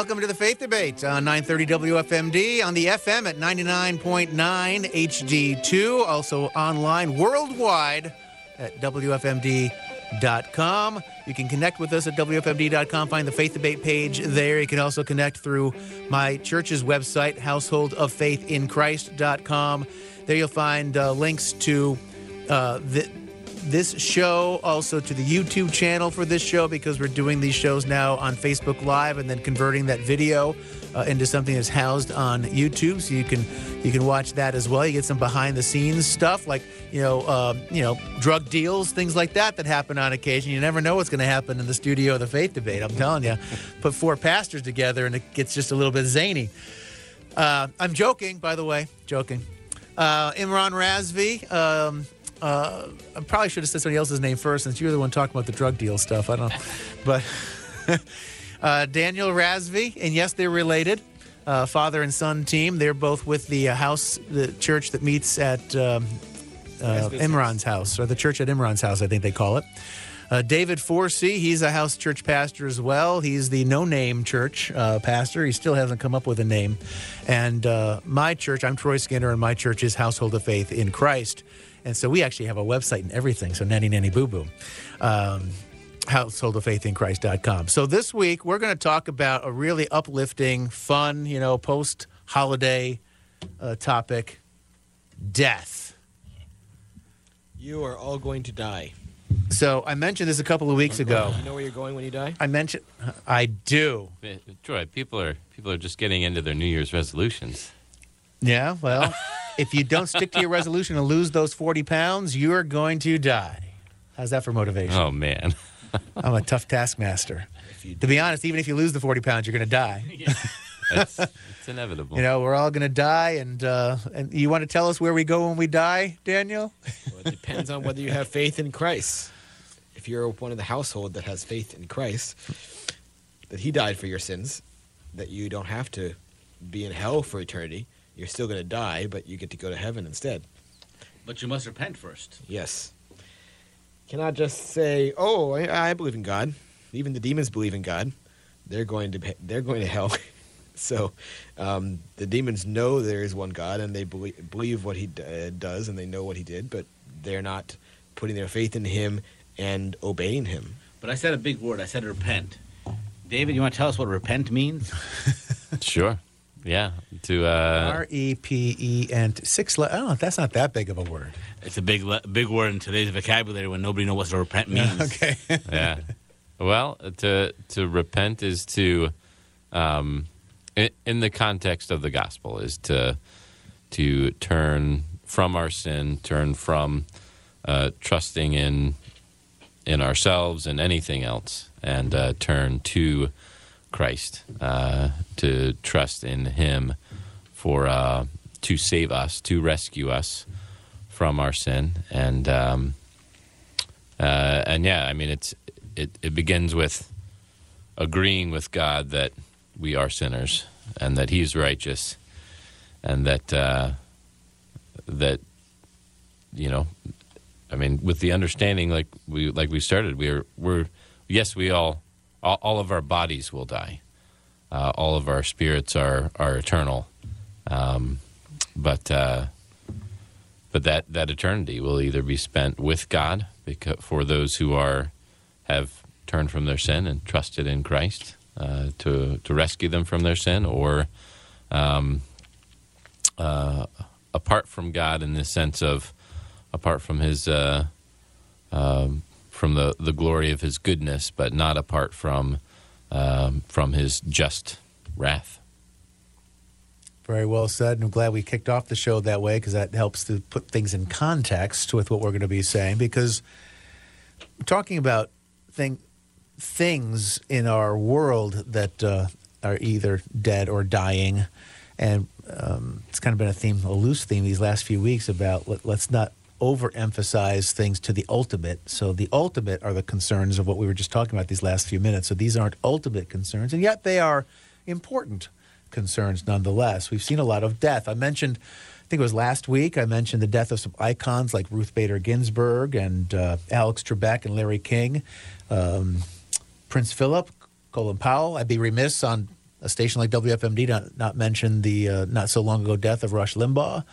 Welcome to the Faith Debate on 930 WFMD, on the FM at 99.9 HD2, also online worldwide at WFMD.com. You can connect with us at WFMD.com, find the Faith Debate page there. You can also connect through my church's website, householdoffaithinchrist.com. There you'll find uh, links to uh, the this show, also to the YouTube channel for this show, because we're doing these shows now on Facebook Live and then converting that video uh, into something that's housed on YouTube. So you can you can watch that as well. You get some behind the scenes stuff like you know uh, you know drug deals, things like that that happen on occasion. You never know what's going to happen in the studio of the faith debate. I'm telling you, put four pastors together and it gets just a little bit zany. Uh, I'm joking, by the way, joking. Uh, Imran Razvi. Um, uh, I probably should have said somebody else's name first since you're the one talking about the drug deal stuff. I don't know. but uh, Daniel Razvi, and yes, they're related. Uh, father and son team. They're both with the uh, house, the church that meets at um, uh, Imran's house, or the church at Imran's house, I think they call it. Uh, David Forsey, he's a house church pastor as well. He's the no name church uh, pastor. He still hasn't come up with a name. And uh, my church, I'm Troy Skinner, and my church is Household of Faith in Christ. And so we actually have a website and everything. So nanny nanny boo boo. Um, householdoffaithinchrist.com. So this week we're going to talk about a really uplifting, fun, you know, post holiday uh, topic death. You are all going to die. So I mentioned this a couple of weeks ago. You know where you're going when you die? I mentioned I do. Troy, people are people are just getting into their New Year's resolutions. Yeah, well, if you don't stick to your resolution and lose those 40 pounds, you're going to die. How's that for motivation? Oh man, I'm a tough taskmaster. To be honest, even if you lose the 40 pounds, you're going to die. it's, it's inevitable. You know, we're all going to die. And, uh, and you want to tell us where we go when we die, Daniel? Well, it depends on whether you have faith in Christ. If you're one of the household that has faith in Christ, that He died for your sins, that you don't have to be in hell for eternity, you're still going to die, but you get to go to heaven instead. But you must repent first. Yes. Cannot just say, "Oh, I, I believe in God." Even the demons believe in God. They're going to they're going to hell. so um, the demons know there is one God, and they believe, believe what He d- uh, does, and they know what He did, but they're not putting their faith in Him and obeying Him. But I said a big word. I said repent. David, you want to tell us what repent means? sure. Yeah. To uh, R E P E and six. Le- oh, that's not that big of a word. It's a big, le- big word in today's vocabulary when nobody knows what to repent means. Okay. yeah. Well, to to repent is to, um, in, in the context of the gospel, is to to turn from our sin, turn from uh, trusting in in ourselves and anything else, and uh, turn to Christ, uh, to trust in Him for uh, to save us, to rescue us from our sin, and um, uh, and yeah, I mean it's it, it begins with agreeing with God that we are sinners and that He's righteous, and that uh, that you know, I mean, with the understanding like we like we started, we're we're yes, we all all, all of our bodies will die, uh, all of our spirits are are eternal, um, but. Uh, but that, that eternity will either be spent with God because for those who are have turned from their sin and trusted in Christ uh, to to rescue them from their sin, or um, uh, apart from God in the sense of apart from His uh, um, from the, the glory of His goodness, but not apart from um, from His just wrath. Very well said. And I'm glad we kicked off the show that way because that helps to put things in context with what we're going to be saying. Because talking about thing, things in our world that uh, are either dead or dying, and um, it's kind of been a theme, a loose theme these last few weeks about let, let's not overemphasize things to the ultimate. So the ultimate are the concerns of what we were just talking about these last few minutes. So these aren't ultimate concerns, and yet they are important concerns nonetheless. We've seen a lot of death. I mentioned, I think it was last week, I mentioned the death of some icons like Ruth Bader Ginsburg and uh, Alex Trebek and Larry King, um, Prince Philip, Colin Powell. I'd be remiss on a station like WFMD not, not mention the uh, not so long ago death of Rush Limbaugh.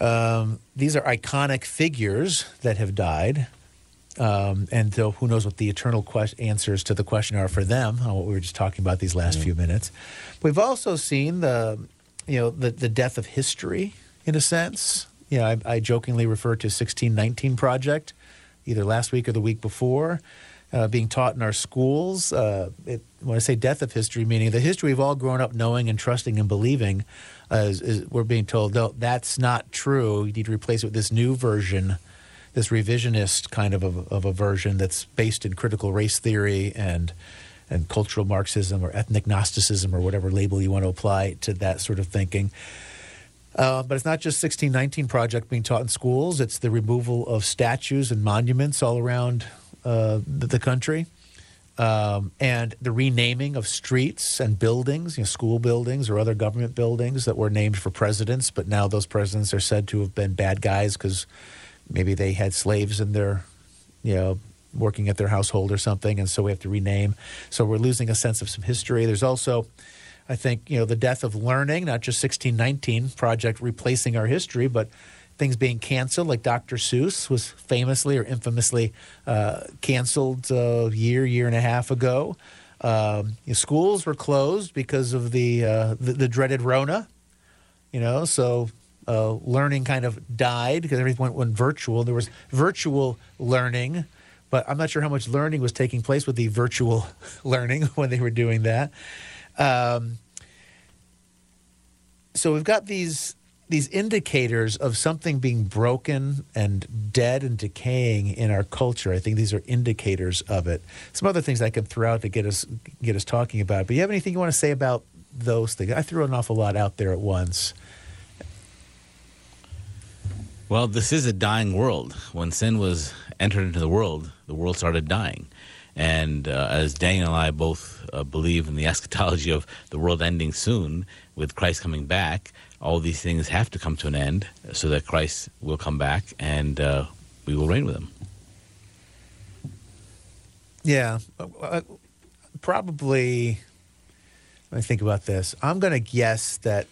Um, these are iconic figures that have died. Um, and so who knows what the eternal quest- answers to the question are for them on what we were just talking about these last few minutes. We've also seen the, you know, the, the death of history in a sense. You know, I, I jokingly refer to 1619 Project, either last week or the week before, uh, being taught in our schools. Uh, it, when I say death of history, meaning the history we've all grown up knowing and trusting and believing, uh, is, is, we're being told, no, that's not true. You need to replace it with this new version this revisionist kind of a, of a version that's based in critical race theory and and cultural Marxism or ethnic Gnosticism or whatever label you want to apply to that sort of thinking. Uh, but it's not just 1619 project being taught in schools. It's the removal of statues and monuments all around the, the, country, um, and the renaming of streets and buildings, you know, school buildings or other government buildings that were named for presidents. But now those presidents are said to have been bad guys because maybe they had slaves in their, you know, working at their household or something, and so we have to rename. So we're losing a sense of some history. There's also, I think, you know, the death of learning, not just 1619 project replacing our history, but things being canceled, like Dr. Seuss was famously or infamously uh, canceled a uh, year, year and a half ago. Um, you know, schools were closed because of the, uh, the, the dreaded Rona. You know, so uh, learning kind of died because everything went, went virtual. There was virtual learning, but I'm not sure how much learning was taking place with the virtual learning when they were doing that. Um, so we've got these these indicators of something being broken and dead and decaying in our culture. I think these are indicators of it. Some other things I can throw out to get us get us talking about. It. But you have anything you want to say about those things? I threw an awful lot out there at once. Well, this is a dying world. When sin was entered into the world, the world started dying. And uh, as Daniel and I both uh, believe in the eschatology of the world ending soon, with Christ coming back, all these things have to come to an end so that Christ will come back and uh, we will reign with him. Yeah. Uh, probably, let me think about this. I'm going to guess that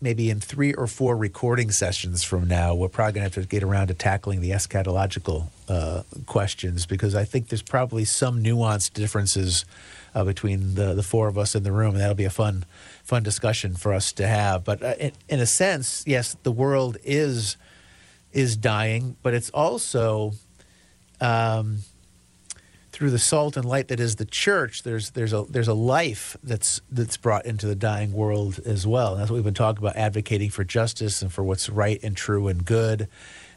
maybe in three or four recording sessions from now, we're probably going to have to get around to tackling the eschatological uh, questions because I think there's probably some nuanced differences uh, between the, the four of us in the room, and that'll be a fun fun discussion for us to have. But uh, in, in, a sense, yes, the world is is dying, but it's also um, through the salt and light that is the church, there's there's a there's a life that's that's brought into the dying world as well. And that's what we've been talking about, advocating for justice and for what's right and true and good,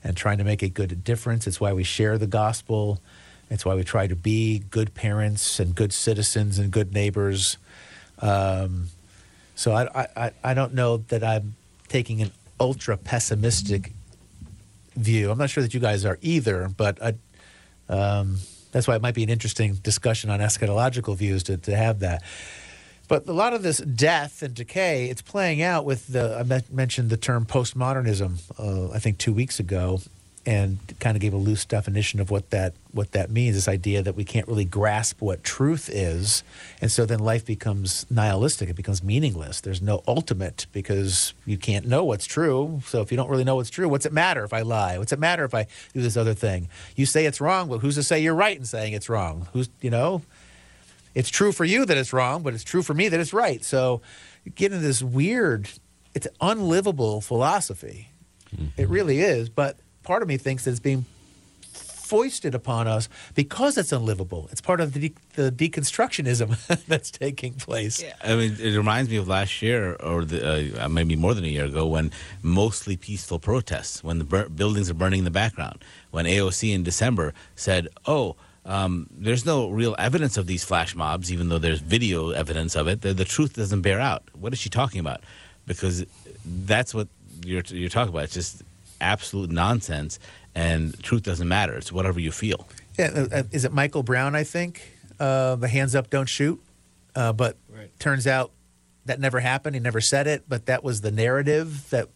and trying to make a good difference. It's why we share the gospel. It's why we try to be good parents and good citizens and good neighbors. Um, so I, I I don't know that I'm taking an ultra pessimistic view. I'm not sure that you guys are either, but I. Um, that's why it might be an interesting discussion on eschatological views to, to have that. But a lot of this death and decay, it's playing out with the, I mentioned the term postmodernism, uh, I think two weeks ago and kind of gave a loose definition of what that what that means. This idea that we can't really grasp what truth is, and so then life becomes nihilistic. It becomes meaningless. There's no ultimate because you can't know what's true. So if you don't really know what's true, what's it matter if I lie? What's it matter if I do this other thing? You say it's wrong, but who's to say you're right in saying it's wrong? Who's you know? It's true for you that it's wrong, but it's true for me that it's right. So you get into this weird, it's unlivable philosophy. Mm-hmm. It really is, but part of me thinks that it's being foisted upon us because it's unlivable. It's part of the, de- the deconstructionism that's taking place. Yeah. I mean, it reminds me of last year, or the, uh, maybe more than a year ago, when mostly peaceful protests, when the bur- buildings are burning in the background, when AOC in December said, "Oh." Um, there's no real evidence of these flash mobs, even though there's video evidence of it. The, the truth doesn't bear out. What is she talking about? Because that's what you're, you're talking about. It's just absolute nonsense, and truth doesn't matter. It's whatever you feel. Yeah, uh, uh, is it Michael Brown? I think uh, the hands up, don't shoot. Uh, but right. turns out that never happened. He never said it, but that was the narrative that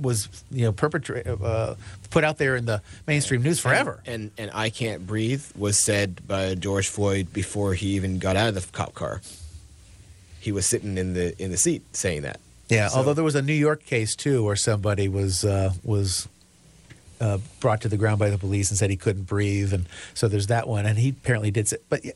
was you know perpetrated uh, put out there in the mainstream news forever. And, and, and I can't breathe was said by George Floyd before he even got out of the cop car. he was sitting in the in the seat saying that. Yeah, So- although there was a New York case too, where somebody was uh, was uh, brought to the ground by the police and said he couldn't breathe, and so there's that one, and he apparently did. Say, but yeah,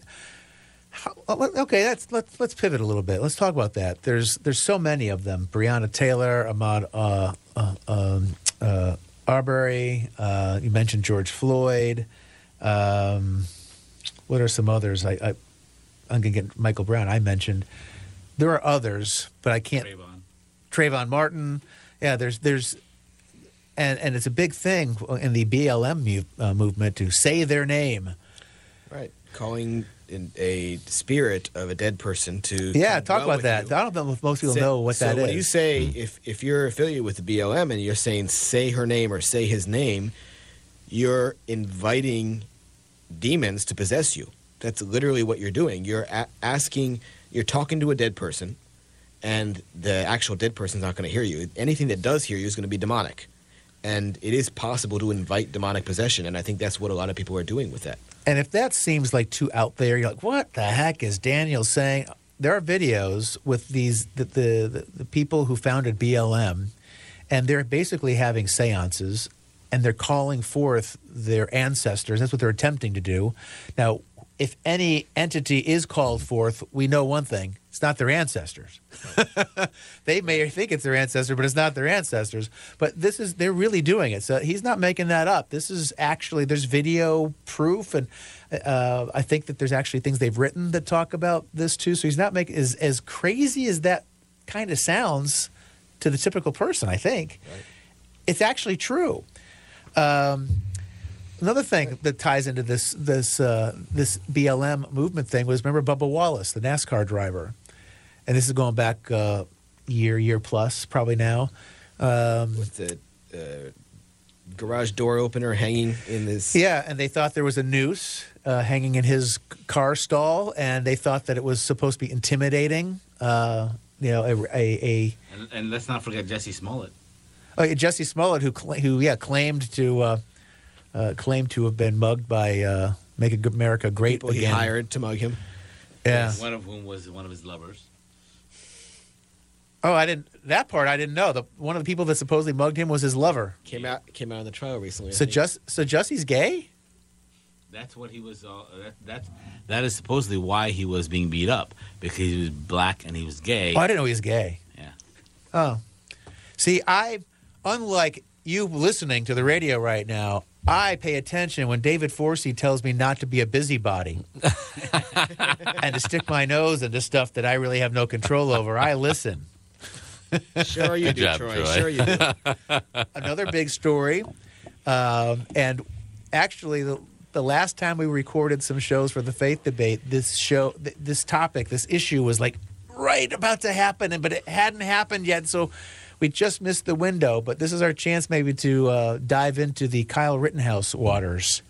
how, okay, that's let's let's pivot a little bit. Let's talk about that. There's there's so many of them: Breonna Taylor, Ahmaud uh, uh, um, uh, Arbery. Uh, you mentioned George Floyd. Um, what are some others? I, I I'm gonna get Michael Brown. I mentioned. There are others, but I can't. Trayvon Martin. Yeah, there's there's, and and it's a big thing in the BLM mu- uh, movement to say their name. Right. Calling in a spirit of a dead person to Yeah, talk well about that. you. I don't know if most people Say- know what so that is. when you say if if you're affiliated with the BLM and you're saying say her name or say his name, you're inviting demons to possess you. That's literally what you're doing. You're a- asking. You're talking to a dead person, and the actual dead person's not going to hear you. Anything that does hear you is going to be demonic, and it is possible to invite demonic possession. And I think that's what a lot of people are doing with that. And if that seems like too out there, you're like, what the heck is Daniel saying? There are videos with these the the, the, the people who founded BLM, and they're basically having seances, and they're calling forth their ancestors. That's what they're attempting to do. Now, if any entity is called forth, we know one thing: it's not their ancestors. they may think it's their ancestor, but it's not their ancestors. But this is they're really doing it. So he's not making that up. This is actually there's video proof, and uh, I think that there's actually things they've written that talk about this too. So he's not making as as crazy as that kind of sounds to the typical person. I think it's actually true. Um, another thing that ties into this this uh, this BLM movement thing was remember Bubba Wallace, the NASCAR driver, and this is going back uh, year year plus probably now. Um, With the uh, garage door opener hanging in this. yeah, and they thought there was a noose uh, hanging in his car stall, and they thought that it was supposed to be intimidating. Uh, you know, a, a, a And, and let's not forget Jesse Smollett. Oh, Jesse Smollett, who cla- who yeah claimed to uh, claimed to have been mugged by uh, Make America Great people he Again. hired to mug him. Yeah. One of whom was one of his lovers. Oh, I didn't. That part I didn't know. The one of the people that supposedly mugged him was his lover. Came out came out in the trial recently. So just so Jesse's gay. That's what he was. Uh, that, that's that is supposedly why he was being beat up because he was black and he was gay. Oh, I didn't know he was gay. Yeah. Oh, see, I unlike you listening to the radio right now. I pay attention when David Forsey tells me not to be a busybody and to stick my nose into stuff that I really have no control over. I listen. sure you Good do, job, Troy. Troy. Sure you do. another big story. Um, and actually, the, the last time we recorded some shows for the faith debate, this show, th- this topic, this issue was like right about to happen, and but it hadn't happened yet. So we just missed the window. But this is our chance, maybe, to uh, dive into the Kyle Rittenhouse waters,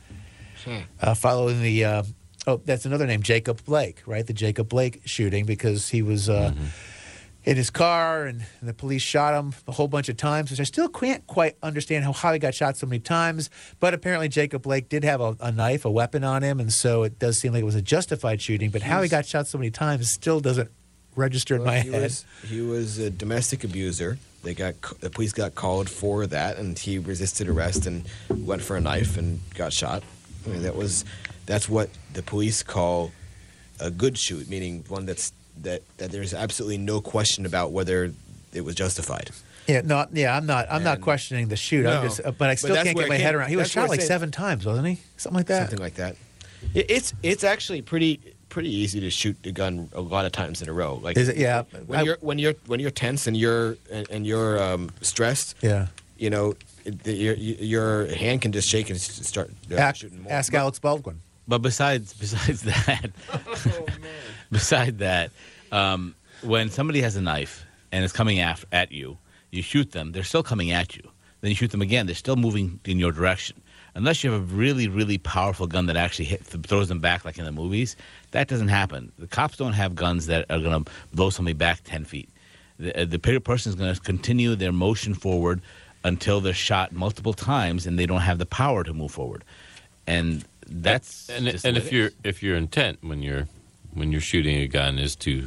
uh, following the. Uh, oh, that's another name, Jacob Blake, right? The Jacob Blake shooting because he was. Uh, in his car, and, and the police shot him a whole bunch of times, which I still can't quite understand how, how he got shot so many times. But apparently, Jacob Blake did have a, a knife, a weapon on him, and so it does seem like it was a justified shooting. But how he got shot so many times still doesn't register in my he head. was he was a domestic abuser. They got the police got called for that, and he resisted arrest and went for a knife and got shot. I mean, that was that's what the police call a good shoot, meaning one that's that that there's absolutely no question about whether it was justified. yeah, no, yeah, I'm not. I'm not questioning the shoot. I'm No. just, uh, but I still that's can't get my came- head around. He was shot like saying- seven times, wasn't he? Something like that. something like that. It's it's actually pretty pretty easy to shoot a gun a lot of times in a row. Like Is it? Yeah. when I- you're when you're when you're tense and you're and, and you're um, stressed, yeah. you know, the, your your hand can just shake and start uh, Ask, shooting more. ask Alex Baldwin. But besides besides that, besides that, um, when somebody has a knife and is coming af- at you, you shoot them. They're still coming at you. Then you shoot them again. They're still moving in your direction. Unless you have a really, really powerful gun that actually hit, throws them back, like in the movies, that doesn't happen. The cops don't have guns that are going to blow somebody back ten feet. The, uh, the person is going to continue their motion forward until they're shot multiple times, and they don't have the power to move forward. And that's and and if your if your intent when you're when you're shooting a gun is to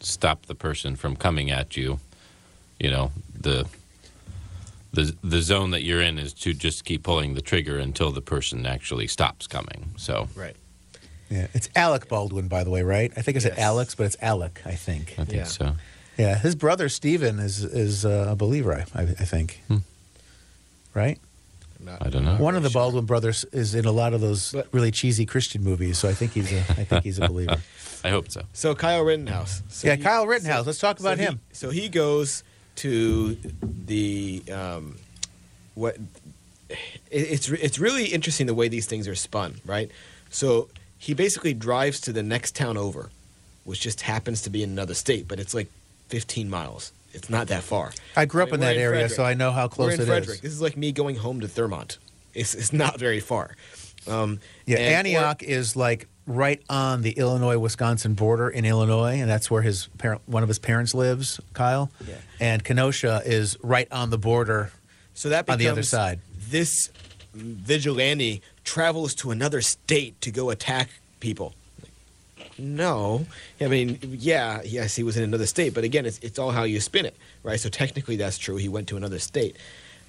stop the person from coming at you. You know the the the zone that you're in is to just keep pulling the trigger until the person actually stops coming. So Right. Yeah, it's Alec Baldwin, by the way, right? I think I said Yes. Alex, but it's Alec. I think. I think Yeah. so. Yeah, his brother Stephen is is uh, a believer. I, I think. Right. I'm not- I don't know. I'm One of the really sure. Baldwin brothers is in a lot of those But- really cheesy Christian movies, so I think he's a I think he's a believer. I hope so. So Kyle Rittenhouse. So yeah, Kyle Rittenhouse. Let's talk about so he- him. so he goes to the um, what? it- It's it's really interesting the way these things are spun, right? So he basically drives to the next town over, which just happens to be in another state, but it's like 15 miles. It's not that far. I grew up We're in that area, Frederick. so I know how We're close in it is. Frederick. This is like me going home to Thurmont. It's it's not very far. Um, Yeah, Antioch is like right on the Illinois-Wisconsin border in Illinois, and that's where his parent, one of his parents lives, Kyle. Yeah. And Kenosha is right on the border. So that becomes on the other side. This vigilante travels to another state to go attack people. No, I mean, yeah, yes, he was in another state, but again, it's it's all how you spin it, right? So technically, that's true. He went to another state,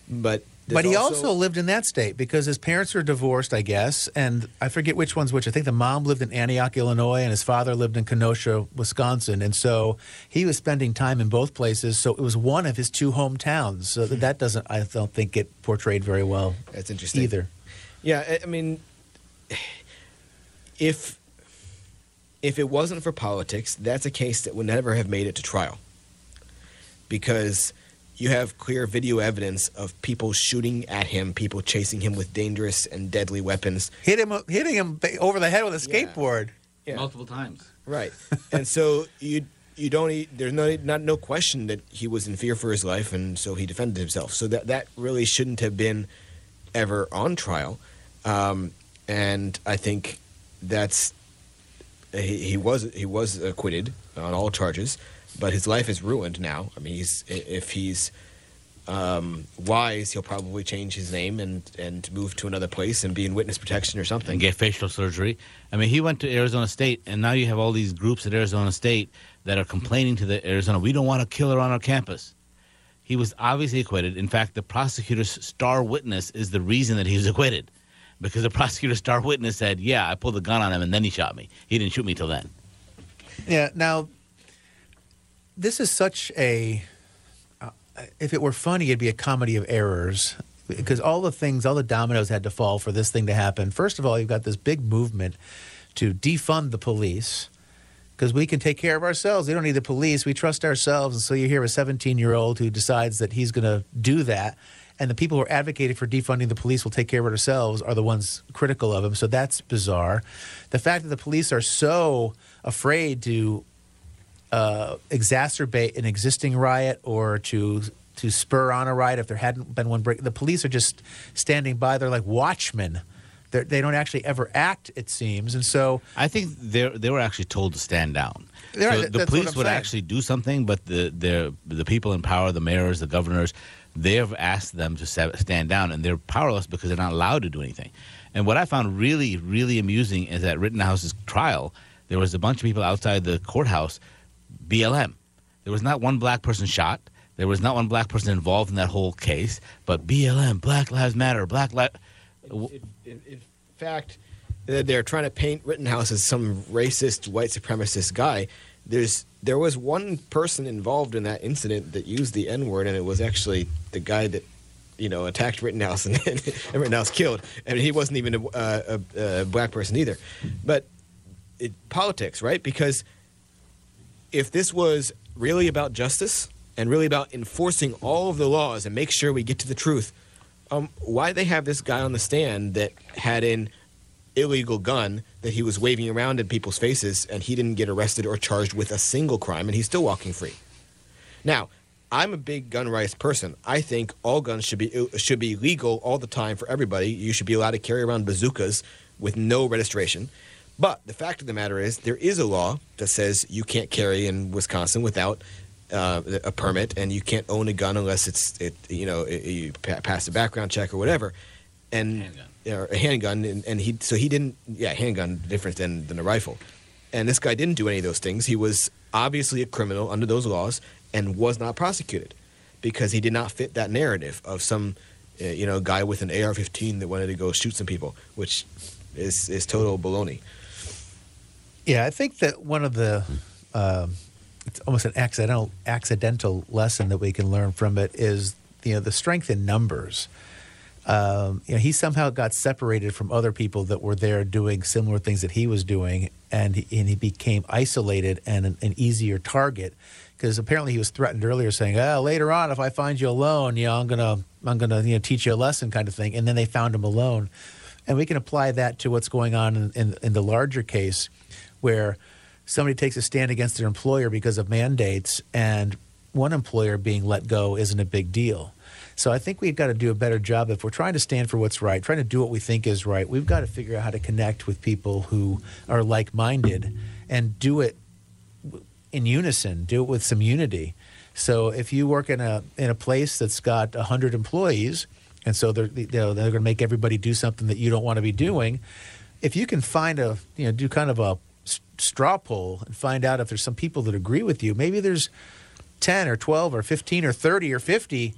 but But he also, lived in that state because his parents were divorced, I guess, and I forget which one's which. I think the mom lived in Antioch, Illinois, and his father lived in Kenosha, Wisconsin, and so he was spending time in both places. So it was one of his two hometowns. So that- that doesn't, I don't think, get portrayed very well That's interesting. either. Yeah, I- I mean, if if it wasn't for politics, that's a case that would never have made it to trial, because you have clear video evidence of people shooting at him, people chasing him with dangerous and deadly weapons. Hit him, hitting him over the head with a Yeah. skateboard. Yeah. multiple times. Right, and so you you don't e- there's no not no question that he was in fear for his life, and so he defended himself. So that that really shouldn't have been ever on trial, um, and I think that's he, he was he was acquitted on all charges, but his life is ruined now. I mean, he's if he's um, wise, he'll probably change his name and and move to another place and be in witness protection or something. and get facial surgery. I mean, he went to Arizona State, and now you have all these groups at Arizona State that are complaining to the Arizona, we don't want a killer on our campus. He was obviously acquitted. In fact, the prosecutor's star witness is the reason that he was acquitted, because the prosecutor's star witness said, "Yeah, I pulled the gun on him, and then he shot me. He didn't shoot me till then." Yeah. Now, this is such a. Uh, if it were funny, it'd be a comedy of errors because all the things, all the dominoes had to fall for this thing to happen. First of all, you've got this big movement to defund the police because we can take care of ourselves. We don't need the police. We trust ourselves. And so you hear a 17 year old who decides that he's going to do that. And the people who are advocating for defunding the police will take care of it ourselves are the ones critical of him. So that's bizarre. The fact that the police are so afraid to uh, exacerbate an existing riot or to to spur on a riot if there hadn't been one break. The police are just standing by. They're like watchmen. They're, they don't actually ever act. It seems, and so I think they they were actually told to stand down. So that- the police would saying. actually do something, but the the the people in power, the mayors, the governors, they have asked them to stand down, and they're powerless because they're not allowed to do anything. And what I found really really amusing is at Rittenhouse's trial, there was a bunch of people outside the courthouse, BLM. There was not one black person shot. There was not one black person involved in that whole case. But BLM, Black Lives Matter, Black Lives. in, in, in fact, they're they're trying to paint Rittenhouse as some racist, white supremacist guy. There's there was one person involved in that incident that used the N word, and it was actually the guy that you know attacked Rittenhouse and, and Rittenhouse killed. I mean, he wasn't even a, a, a black person either. But it, politics, right? Because if this was really about justice and really about enforcing all of the laws and make sure we get to the truth, um, why they have this guy on the stand that had an illegal gun that he was waving around in people's faces and he didn't get arrested or charged with a single crime and he's still walking free. Now, I'm a big gun rights person. I think all guns should be should be legal all the time for everybody. You should be allowed to carry around bazookas with no registration. But the fact of the matter is, there is a law that says you can't carry in Wisconsin without uh, a permit, and you can't own a gun unless it's it you know it, you pa- pass a background check or whatever. And Handgun. or a handgun, and, and he so he didn't yeah handgun different than than a rifle. And this guy didn't do any of those things. He was obviously a criminal under those laws and was not prosecuted because he did not fit that narrative of some uh, you know guy with an AR-15 that wanted to go shoot some people, which is is total baloney. Yeah, I think that one of the um, it's almost an accidental accidental lesson that we can learn from it is you know the strength in numbers. Um, you know, he somehow got separated from other people that were there doing similar things that he was doing, and he, and he became isolated and an, an easier target because apparently he was threatened earlier, saying, "Oh, later on, if I find you alone, you know, I'm gonna I'm gonna you know teach you a lesson," kind of thing. And then they found him alone, and we can apply that to what's going on in, in, in the larger case, where somebody takes a stand against their employer because of mandates, and one employer being let go isn't a big deal. So I think we've got to do a better job if we're trying to stand for what's right, trying to do what we think is right. We've got to figure out how to connect with people who are like-minded and do it in unison, do it with some unity. So if you work in a in a place that's got 100 employees and so they're you know, they're going to make everybody do something that you don't want to be doing, if you can find a you know do kind of a straw poll and find out if there's some people that agree with you, maybe there's 10 or 12 or 15 or 30 or 50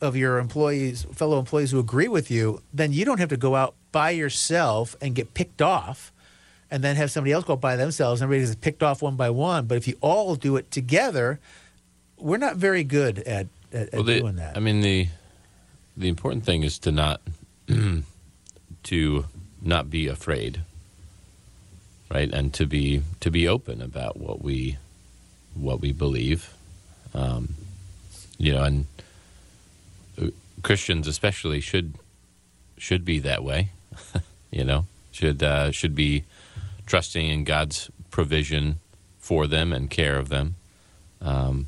of your employees, fellow employees who agree with you, then you don't have to go out by yourself and get picked off and then have somebody else go out by themselves and everybody gets picked off one by one. But if you all do it together, we're not very good at, at, at Well, the- doing that. I mean the the important thing is to not to not be afraid, right, and to be to be open about what we what we believe, um, you know, and uh, Christians especially should should be that way, you know, should uh, should be trusting in God's provision for them and care of them. Um,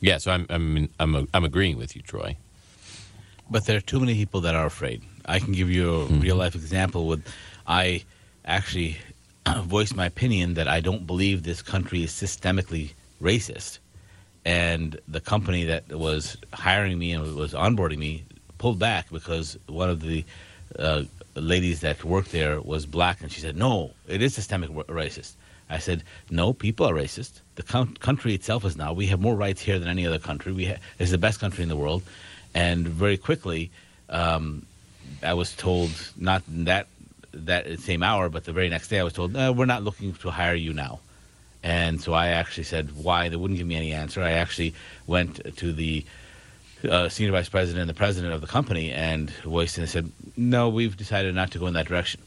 yeah, so I'm I'm I'm I'm agreeing with you, Troy. But there are too many people that are afraid. I can give you a real life example with I actually voiced my opinion that I don't believe this country is systemically racist. And the company that was hiring me and was onboarding me pulled back because one of the uh, ladies that worked there was black, and she said, "No, it is systemic racist." I said, "No, people are racist. The coun- country itself is not. We have more rights here than any other country. We ha- it's the best country in the world." And very quickly, um, I was told not that that same hour, but the very next day, I was told, no, "We're not looking to hire you now." And so I actually said, "Why?" They wouldn't give me any answer. I actually went to the uh, senior vice president and the president of the company and voiced and said, "No, we've decided not to go in that direction."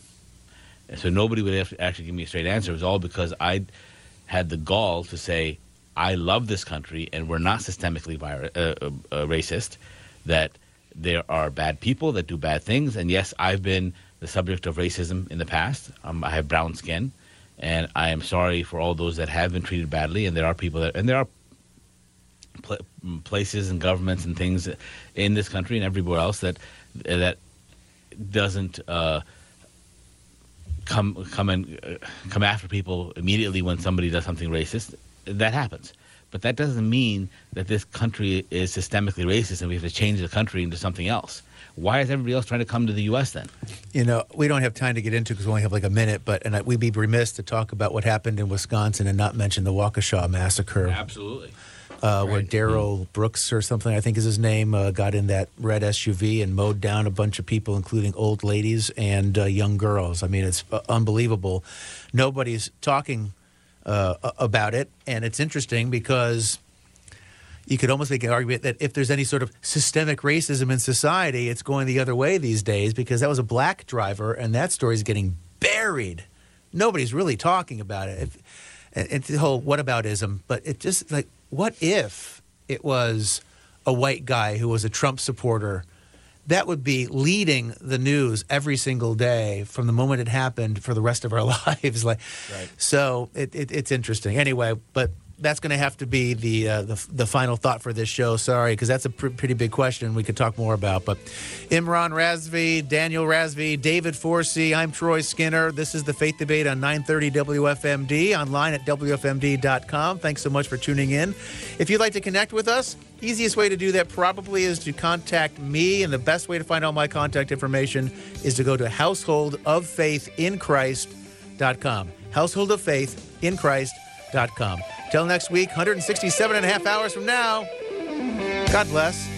And so nobody would actually give me a straight answer. It was all because I had the gall to say, "I love this country, and we're not systemically uh, uh, uh, racist. That there are bad people that do bad things, and yes, I've been the subject of racism in the past. Um, I have brown skin." And I am sorry for all those that have been treated badly, and there are people that, and there are pla places and governments and things in this country and everywhere else that that doesn't uh, come come and uh, come after people immediately when somebody does something racist. That happens, but that doesn't mean that this country is systemically racist and we have to change the country into something else. Why is everybody else trying to come to the U.S. then? You know, we don't have time to get into because we only have like a minute, but and I- we'd be remiss to talk about what happened in Wisconsin and not mention the Waukesha massacre, Absolutely. uh, where Darrell Brooks or something I think is his name uh, got in that red SUV and mowed down a bunch of people, including old ladies and uh, young girls. I mean, it's uh, unbelievable. Nobody's talking uh, about it, and it's interesting because you could almost make an argument that if there's any sort of systemic racism in society, it's going the other way these days because that was a black driver and that story is getting buried. Nobody's really talking about it. If, it's the whole whataboutism, but it just like, what if it was a white guy who was a Trump supporter? That would be leading the news every single day from the moment it happened for the rest of our lives. Like, Right. so it, it, it's interesting. Anyway, but that's going to have to be the, uh, the the final thought for this show. Sorry, because that's a pr- pretty big question we could talk more about. But Imran Razvi, Daniel Razvi, David Forsey, I'm Troy Skinner. This is the Faith Debate on 930 WFMD, online at WFMD.com. Thanks so much for tuning in. If you'd like to connect with us, easiest way to do that probably is to contact me, and the best way to find all my contact information is to go to householdoffaithinchrist.com. Household of Faith in Christ.com. Till next week, 167 and a half hours from now. God bless.